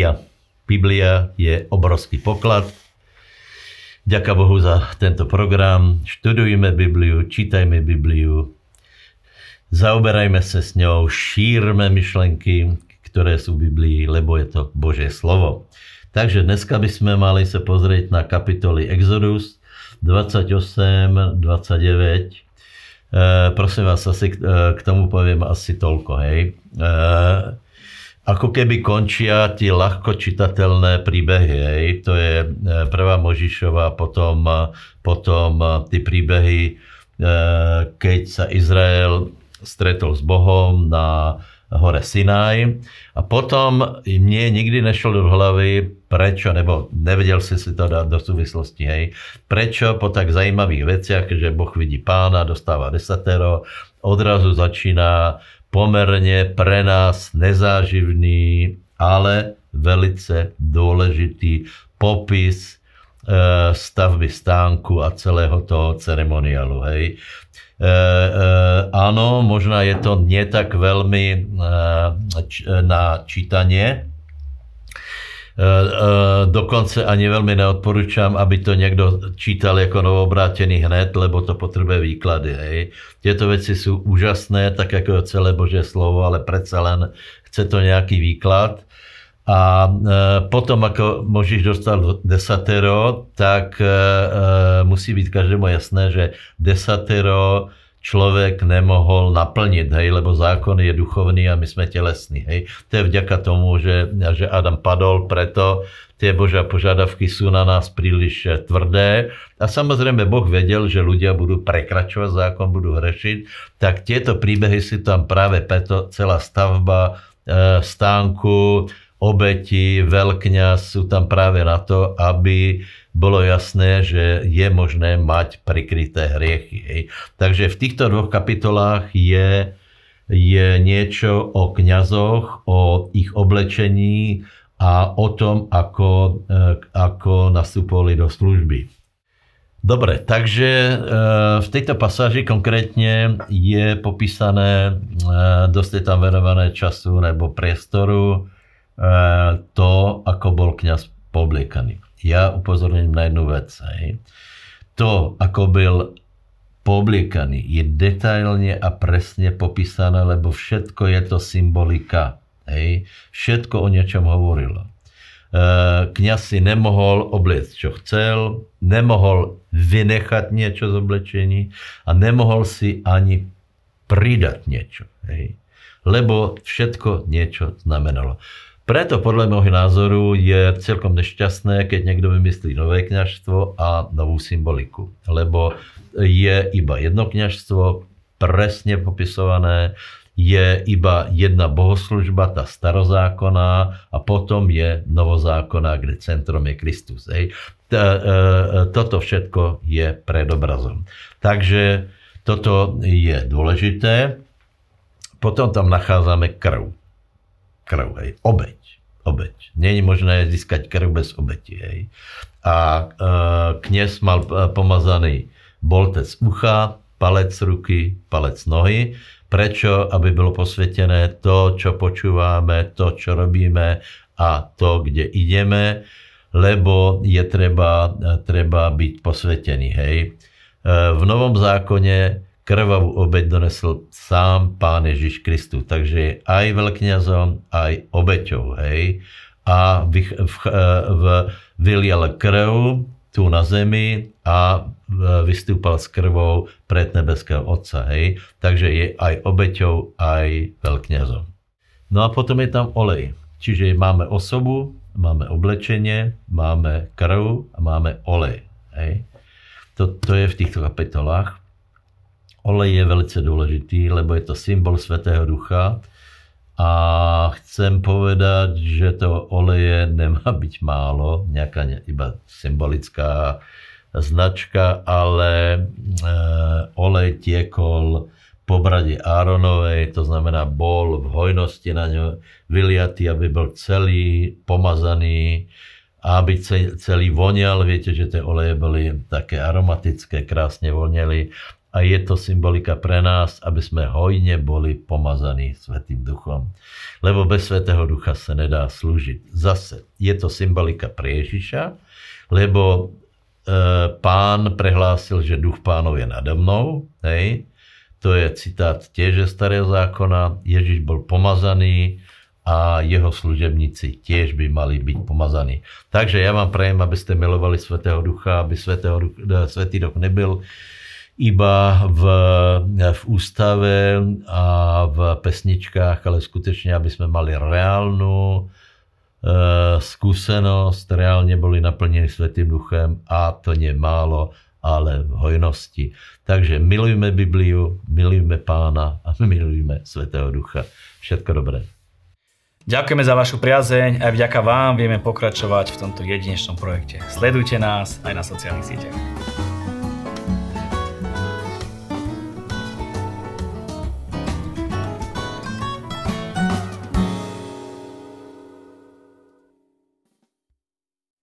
Biblia. Biblia je obrovský poklad. Ďaká Bohu za tento program. Študujme Bibliu, čítajme Bibliu, zaoberajme sa s ňou, šírme myšlenky, ktoré sú v Biblii, lebo je to Božie slovo. Takže dneska by sme mali sa pozrieť na kapitoly Exodus 28, 29. E, prosím vás, asi k, e, k tomu poviem asi toľko. Hej. E, ako keby končia tie ľahko čitateľné príbehy. Hej. To je e, prvá Možišova, potom, e, potom e, tie príbehy, keď sa Izrael stretol s Bohom na hore Sinaj. A potom mne nikdy nešlo do hlavy, prečo, nebo nevedel si si to dať do súvislosti, hej, prečo po tak zajímavých veciach, že Boh vidí pána, dostáva desatero, odrazu začína pomerne pre nás nezáživný, ale velice dôležitý popis e, stavby stánku a celého toho ceremoniálu. Hej. E, e, áno, možno je to nie tak veľmi e, č, na čítanie, dokonce ani veľmi neodporúčam, aby to niekto čítal ako novobrátený hned, lebo to potrebuje výklady. Hej. Tieto veci sú úžasné, tak ako celé Božie slovo, ale predsa len chce to nejaký výklad. A e, potom, ako môžeš dostať desatero, tak musí byť každému jasné, že desatero človek nemohol naplniť, hej, lebo zákon je duchovný a my sme telesní. Hej. To je vďaka tomu, že, že Adam padol, preto tie Božia požiadavky sú na nás príliš tvrdé. A samozrejme Boh vedel, že ľudia budú prekračovať zákon, budú hrešiť, tak tieto príbehy si tam práve preto celá stavba e, stánku, obeti, veľkňaz sú tam práve na to, aby bolo jasné, že je možné mať prikryté hriechy. Takže v týchto dvoch kapitolách je, je niečo o kňazoch, o ich oblečení a o tom, ako, eh, ako nastupovali do služby. Dobre, takže eh, v tejto pasáži konkrétne je popísané, eh, dosť je tam venované času nebo priestoru, to, ako bol kňaz pobliekaný ja upozorním na jednu vec. Hej. To, ako byl poobliekaný, je detailne a presne popísané, lebo všetko je to symbolika. Hej. Všetko o niečom hovorilo. E, kňaz si nemohol obliecť, čo chcel, nemohol vynechať niečo z oblečení a nemohol si ani pridať niečo. Hej. Lebo všetko niečo znamenalo. Preto podľa môjho názoru je celkom nešťastné, keď niekto vymyslí nové kňažstvo a novú symboliku. Lebo je iba jedno kňažstvo, presne popisované, je iba jedna bohoslužba, tá starozákonná a potom je novozákonná, kde centrom je Kristus. Hej. E, toto všetko je predobrazom. Takže toto je dôležité. Potom tam nachádzame krv. Krv, hej, obeď obeď. Není možné získať krv bez obeti. Hej. A e, kniez mal e, pomazaný boltec ucha, palec ruky, palec nohy. Prečo? Aby bylo posvetené to, čo počúvame, to, čo robíme a to, kde ideme, lebo je treba, e, treba byť posvetený. Hej. E, v Novom zákone krvavú obeď donesol sám Pán Ježiš Kristus. Takže je aj veľkňazom, aj obeťou. Hej? A v, v, v, vylial krv tu na zemi a vystúpal s krvou pred nebeského Otca. Hej? Takže je aj obeťou, aj veľkňazom. No a potom je tam olej. Čiže máme osobu, máme oblečenie, máme krv a máme olej. Hej? To, to je v týchto kapitolách. Olej je velice dôležitý, lebo je to symbol Svetého Ducha. A chcem povedať, že to oleje nemá byť málo, nejaká iba symbolická značka, ale e, olej tiekol po brade Áronovej, to znamená bol v hojnosti na ňo vyliatý, aby bol celý pomazaný, aby celý vonial, viete, že tie oleje boli také aromatické, krásne voniali a je to symbolika pre nás, aby sme hojne boli pomazaní Svetým duchom. Lebo bez Svetého ducha sa nedá slúžiť. Zase je to symbolika pre Ježiša, lebo e, pán prehlásil, že duch pánov je nado mnou. Hej? To je citát tiež z starého zákona. Ježiš bol pomazaný, a jeho služebníci tiež by mali byť pomazaní. Takže ja vám prajem, aby ste milovali Svetého Ducha, aby Svetého Duch, Svetý Duch nebyl iba v, v ústave a v pesničkách, ale skutečne, aby sme mali reálnu e, skúsenosť, reálne boli naplnení Svetým Duchem a to nie málo, ale v hojnosti. Takže milujme Bibliu, milujme Pána a milujme Svetého Ducha. Všetko dobré. Ďakujeme za vašu priazeň a vďaka vám vieme pokračovať v tomto jedinečnom projekte. Sledujte nás aj na sociálnych sieťach.